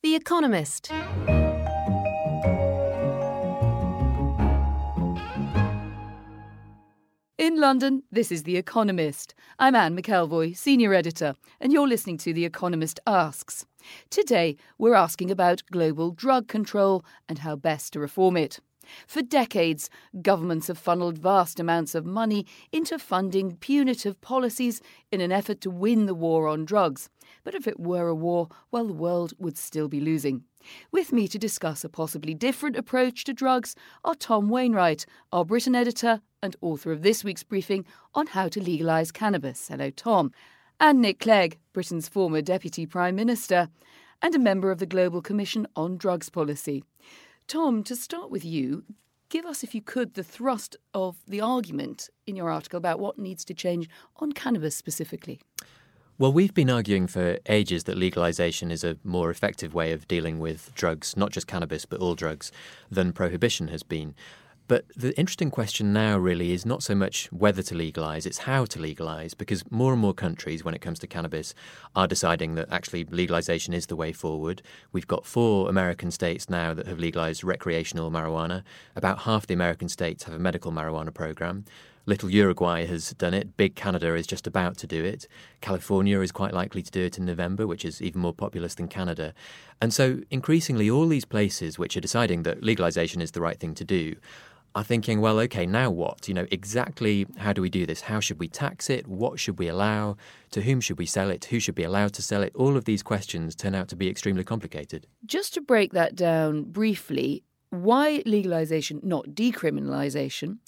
The Economist. In London, this is The Economist. I'm Anne McElvoy, Senior Editor, and you're listening to The Economist Asks. Today, we're asking about global drug control and how best to reform it. For decades, governments have funneled vast amounts of money into funding punitive policies in an effort to win the war on drugs. But if it were a war, well, the world would still be losing. With me to discuss a possibly different approach to drugs are Tom Wainwright, our Britain editor and author of this week's briefing on how to legalise cannabis. Hello, Tom. And Nick Clegg, Britain's former Deputy Prime Minister and a member of the Global Commission on Drugs Policy. Tom, to start with you, give us, if you could, the thrust of the argument in your article about what needs to change on cannabis specifically. Well, we've been arguing for ages that legalization is a more effective way of dealing with drugs, not just cannabis, but all drugs, than prohibition has been. But the interesting question now really is not so much whether to legalise, it's how to legalise, because more and more countries, when it comes to cannabis, are deciding that actually legalisation is the way forward. We've got four American states now that have legalised recreational marijuana. About half the American states have a medical marijuana program. Little Uruguay has done it. Big Canada is just about to do it. California is quite likely to do it in November, which is even more populous than Canada. And so, increasingly, all these places which are deciding that legalization is the right thing to do are thinking, well, okay, now what? You know, exactly how do we do this? How should we tax it? What should we allow? To whom should we sell it? Who should be allowed to sell it? All of these questions turn out to be extremely complicated. Just to break that down briefly, why legalization, not decriminalization?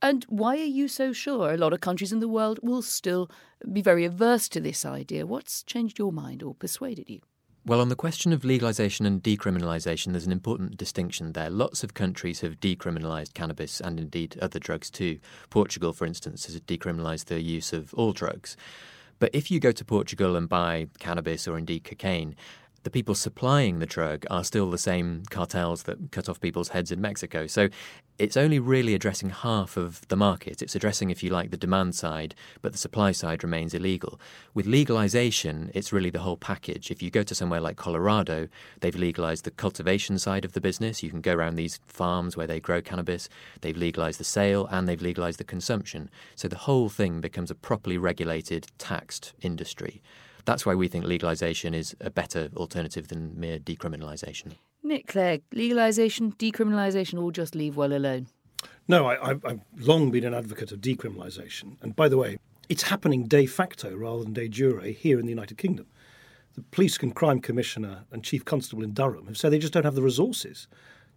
And why are you so sure a lot of countries in the world will still be very averse to this idea? What's changed your mind or persuaded you? Well, on the question of legalisation and decriminalisation, there's an important distinction there. Lots of countries have decriminalised cannabis and indeed other drugs too. Portugal, for instance, has decriminalised the use of all drugs. But if you go to Portugal and buy cannabis or indeed cocaine, the people supplying the drug are still the same cartels that cut off people's heads in Mexico. So it's only really addressing half of the market. It's addressing, if you like, the demand side, but the supply side remains illegal. With legalization, it's really the whole package. If you go to somewhere like Colorado, they've legalized the cultivation side of the business. You can go around these farms where they grow cannabis. They've legalized the sale and they've legalized the consumption. So the whole thing becomes a properly regulated, taxed industry. That's why we think legalisation is a better alternative than mere decriminalisation. Nick Clegg, legalisation, decriminalisation, or just leave well alone? No, I, have long been an advocate of decriminalisation. And by the way, it's happening de facto rather than de jure here in the United Kingdom. The Police and Crime Commissioner and Chief Constable in Durham have said they just don't have the resources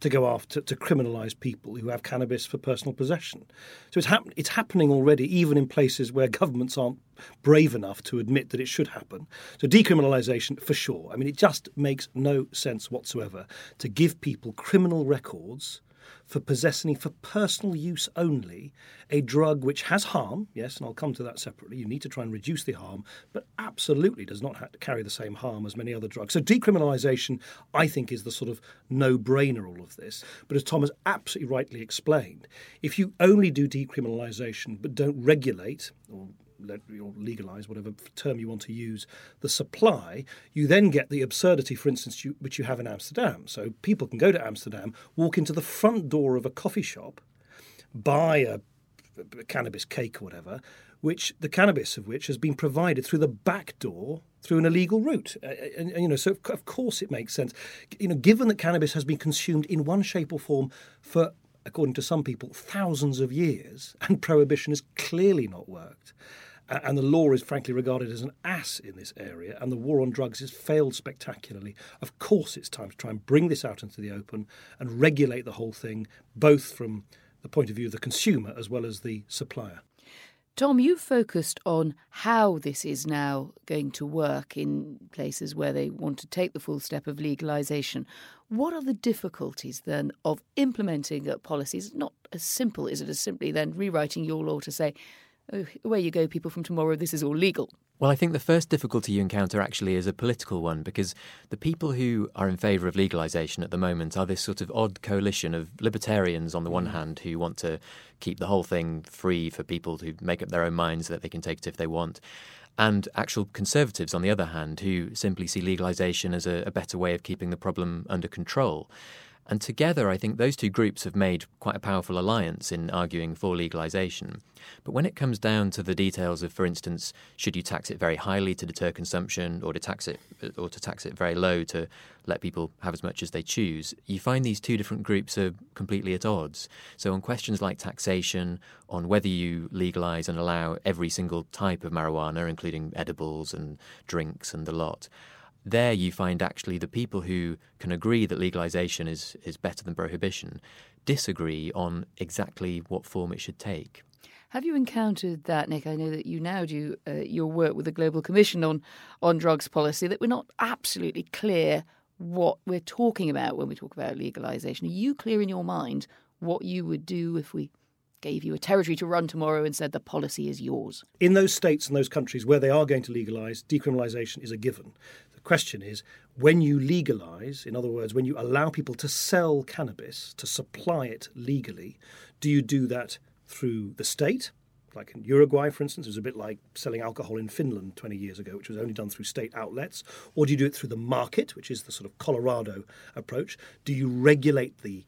to go after to criminalise people who have cannabis for personal possession. So it's, hap- it's happening already, even in places where governments aren't brave enough to admit that it should happen. So decriminalisation, for sure. I mean, it just makes no sense whatsoever to give people criminal records for possessing for personal use only a drug which has harm, yes, and I'll come to that separately. You need to try and reduce the harm, but absolutely does not have to carry the same harm as many other drugs. So decriminalisation, I think, is the sort of no-brainer all of this. But as Tom has absolutely rightly explained, if you only do decriminalisation but don't regulate or or legalize whatever term you want to use the supply you then get the absurdity for instance you, which you have in amsterdam. So people can go to amsterdam walk into the front door of a coffee shop buy a, a cannabis cake or whatever which the cannabis of which has been provided through the back door through an illegal route. And, and, you know so of course it makes sense. You know given that cannabis has been consumed in one shape or form for according to some people thousands of years and prohibition has clearly not worked and the law is frankly regarded as an ass in this area, and the war on drugs has failed spectacularly. Of course, it's time to try and bring this out into the open and regulate the whole thing, both from the point of view of the consumer as well as the supplier. Tom, you focused on how this is now going to work in places where they want to take the full step of legalisation. What are the difficulties then of implementing policies? Not as simple, is it, as simply then rewriting your law to say, oh, away you go, people from tomorrow, this is all legal. Well, I think the first difficulty you encounter actually is a political one because the people who are in favour of legalisation at the moment are this sort of odd coalition of libertarians on the one mm. hand who want to keep the whole thing free for people to make up their own minds that they can take it if they want, and actual conservatives on the other hand who simply see legalisation as a, a better way of keeping the problem under control. And together, I think those two groups have made quite a powerful alliance in arguing for legalisation. But when it comes down to the details of, for instance, should you tax it very highly to deter consumption, or to tax it, or to tax it very low to let people have as much as they choose, you find these two different groups are completely at odds. So on questions like taxation, on whether you legalise and allow every single type of marijuana, including edibles and drinks and the lot there you find actually the people who can agree that legalization is, is better than prohibition disagree on exactly what form it should take. Have you encountered that, Nick? I know that you now do uh, your work with the Global Commission on, on drugs policy, that we're not absolutely clear what we're talking about when we talk about legalization. Are you clear in your mind what you would do if we gave you a territory to run tomorrow and said the policy is yours? In those states and those countries where they are going to legalise, decriminalisation is a given question is when you legalize, in other words, when you allow people to sell cannabis, to supply it legally, do you do that through the state? Like in Uruguay, for instance, it was a bit like selling alcohol in Finland 20 years ago, which was only done through state outlets. Or do you do it through the market, which is the sort of Colorado approach? Do you regulate the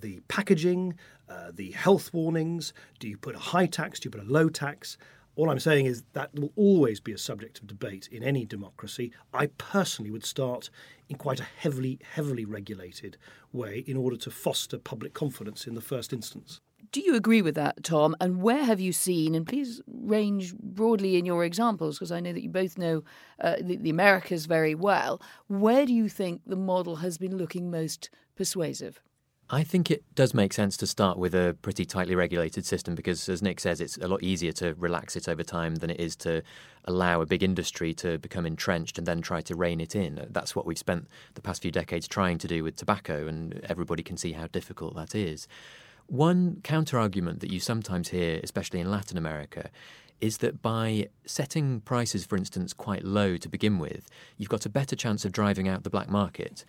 the packaging, uh, the health warnings? Do you put a high tax? Do you put a low tax? All I'm saying is that will always be a subject of debate in any democracy. I personally would start in quite a heavily, heavily regulated way in order to foster public confidence in the first instance. Do you agree with that, Tom? And where have you seen, and please range broadly in your examples, because I know that you both know uh, the, the Americas very well, where do you think the model has been looking most persuasive? I think it does make sense to start with a pretty tightly regulated system because, as Nick says, it's a lot easier to relax it over time than it is to allow a big industry to become entrenched and then try to rein it in. That's what we've spent the past few decades trying to do with tobacco, and everybody can see how difficult that is. One counter argument that you sometimes hear, especially in Latin America, is that by setting prices, for instance, quite low to begin with, you've got a better chance of driving out the black market.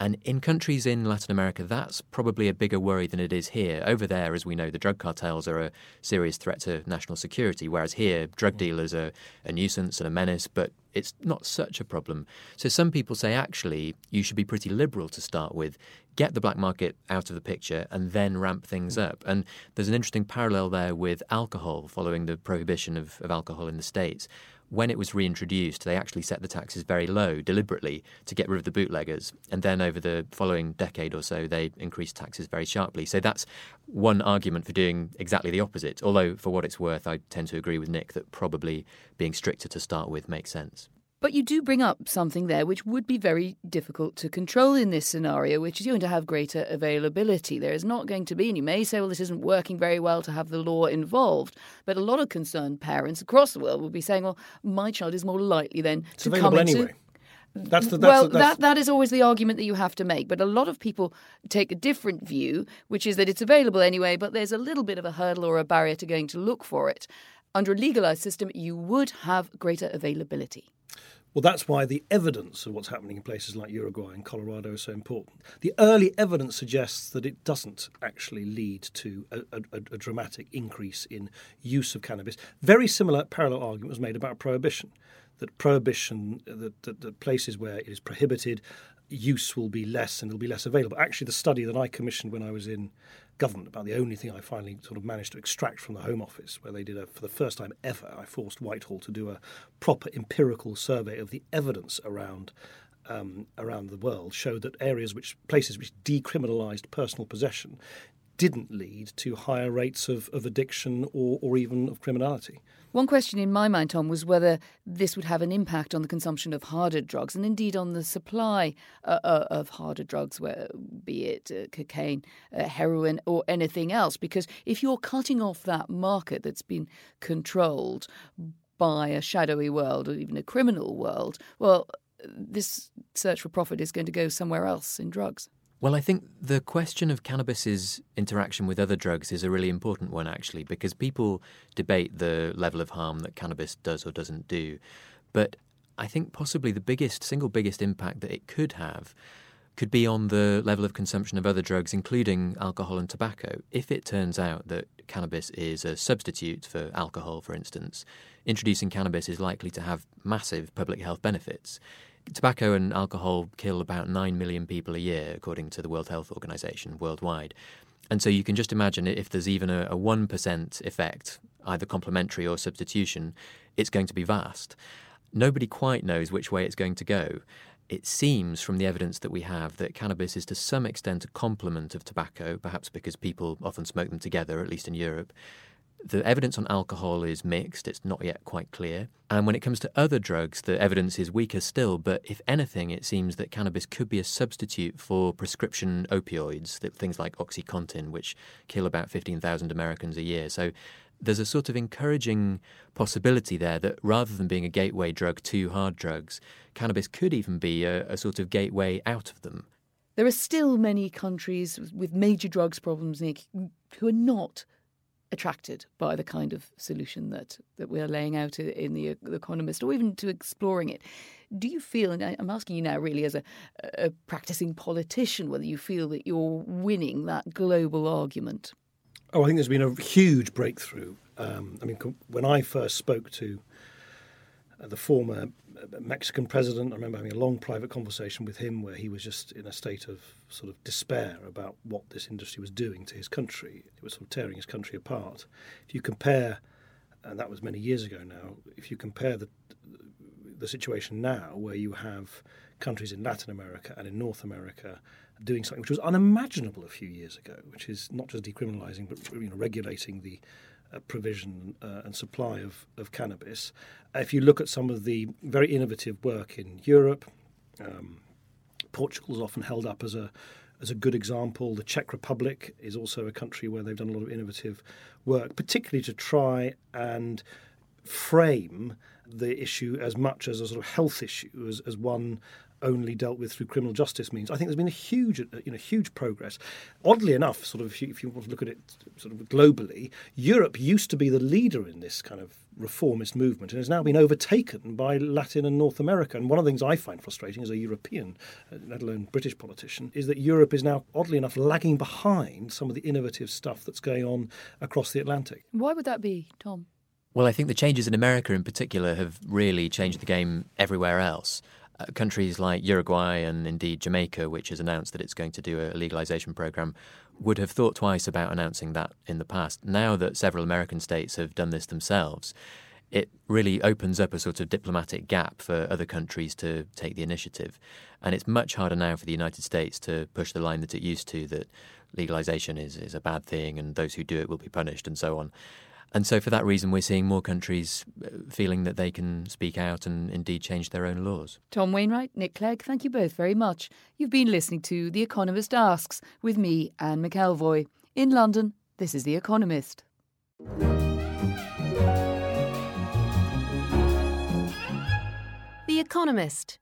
And in countries in Latin America, that's probably a bigger worry than it is here. Over there, as we know, the drug cartels are a serious threat to national security, whereas here, drug dealers are a nuisance and a menace, but it's not such a problem. So some people say actually you should be pretty liberal to start with, get the black market out of the picture, and then ramp things mm. up. And there's an interesting parallel there with alcohol following the prohibition of, of alcohol in the States when it was reintroduced, they actually set the taxes very low deliberately to get rid of the bootleggers. And then over the following decade or so, they increased taxes very sharply. So that's one argument for doing exactly the opposite. Although, for what it's worth, I tend to agree with Nick that probably being stricter to start with makes sense. But you do bring up something there which would be very difficult to control in this scenario, which is going to have greater availability. There is not going to be, and you may say, well, this isn't working very well to have the law involved. But a lot of concerned parents across the world will be saying, well, my child is more likely then it's to come into. Anyway. That's the, that's well, the, that's... that that is always the argument that you have to make. But a lot of people take a different view, which is that it's available anyway, but there's a little bit of a hurdle or a barrier to going to look for it. Under a legalized system, you would have greater availability. Well, that's why the evidence of what's happening in places like Uruguay and Colorado is so important. The early evidence suggests that it doesn't actually lead to a, a, a dramatic increase in use of cannabis. Very similar parallel argument was made about prohibition. That prohibition, that, that, that places where it is prohibited, use will be less and it'll be less available. Actually, the study that I commissioned when I was in government about the only thing I finally sort of managed to extract from the Home Office, where they did a, for the first time ever, I forced Whitehall to do a proper empirical survey of the evidence around um, around the world, showed that areas which places which decriminalised personal possession didn't lead to higher rates of, of addiction or, or even of criminality. One question in my mind, Tom, was whether this would have an impact on the consumption of harder drugs and indeed on the supply uh, uh, of harder drugs, where, be it uh, cocaine, uh, heroin, or anything else. Because if you're cutting off that market that's been controlled by a shadowy world or even a criminal world, well, this search for profit is going to go somewhere else in drugs. Well, I think the question of cannabis's interaction with other drugs is a really important one, actually, because people debate the level of harm that cannabis does or doesn't do. But I think possibly the biggest, single biggest impact that it could have could be on the level of consumption of other drugs, including alcohol and tobacco. If it turns out that cannabis is a substitute for alcohol, for instance, introducing cannabis is likely to have massive public health benefits. Tobacco and alcohol kill about 9 million people a year, according to the World Health Organization worldwide. And so you can just imagine if there's even a, a 1% effect, either complementary or substitution, it's going to be vast. Nobody quite knows which way it's going to go. It seems from the evidence that we have that cannabis is to some extent a complement of tobacco, perhaps because people often smoke them together, at least in Europe. The evidence on alcohol is mixed, it's not yet quite clear. And when it comes to other drugs, the evidence is weaker still, but if anything, it seems that cannabis could be a substitute for prescription opioids, things like Oxycontin, which kill about 15,000 Americans a year. So there's a sort of encouraging possibility there that rather than being a gateway drug to hard drugs, cannabis could even be a, a sort of gateway out of them. There are still many countries with major drugs problems, Nick, who are not attracted by the kind of solution that, that we are laying out in the, Economist, or even to exploring it. Do you feel, and I'm asking you now really as a, a practicing politician, whether you feel that you're winning that global argument? Oh, I think there's been a huge breakthrough. Um, I mean, when I first spoke to uh, the former Mexican president. I remember having a long private conversation with him where he was just in a state of sort of despair about what this industry was doing to his country. It was sort of tearing his country apart. If you compare, and that was many years ago now, if you compare the the situation now where you have countries in Latin America and in North America doing something which was unimaginable a few years ago, which is not just decriminalising but you know, regulating the uh, provision uh, and supply of, of cannabis. If you look at some of the very innovative work in Europe, um, Portugal is often held up as a as a good example. The Czech Republic is also a country where they've done a lot of innovative work, particularly to try and frame the issue as much as a sort of health issue, as, as one only dealt with through criminal justice means. I think there's been a huge, uh, you know, huge progress. Oddly enough, sort of, if you, if you want to look at it sort of globally, Europe used to be the leader in this kind of reformist movement and has now been overtaken by Latin and North America. And one of the things I find frustrating as a European, uh, let alone British politician, is that Europe is now, oddly enough, lagging behind some of the innovative stuff that's going on across the Atlantic. Why would that be, Tom? Well, I think the changes in America in particular have really changed the game everywhere else. Countries like Uruguay and indeed Jamaica, which has announced that it's going to do a legalization program, would have thought twice about announcing that in the past. Now that several American states have done this themselves, it really opens up a sort of diplomatic gap for other countries to take the initiative. And it's much harder now for the United States to push the line that it used to that legalization is, is a bad thing and those who do it will be punished and so on. And so, for that reason, we're seeing more countries uh, feeling that they can speak out and indeed change their own laws. Tom Wainwright, Nick Clegg, thank you both very much. You've been listening to The Economist Asks with me, Anne McElvoy. In London, this is The Economist. The Economist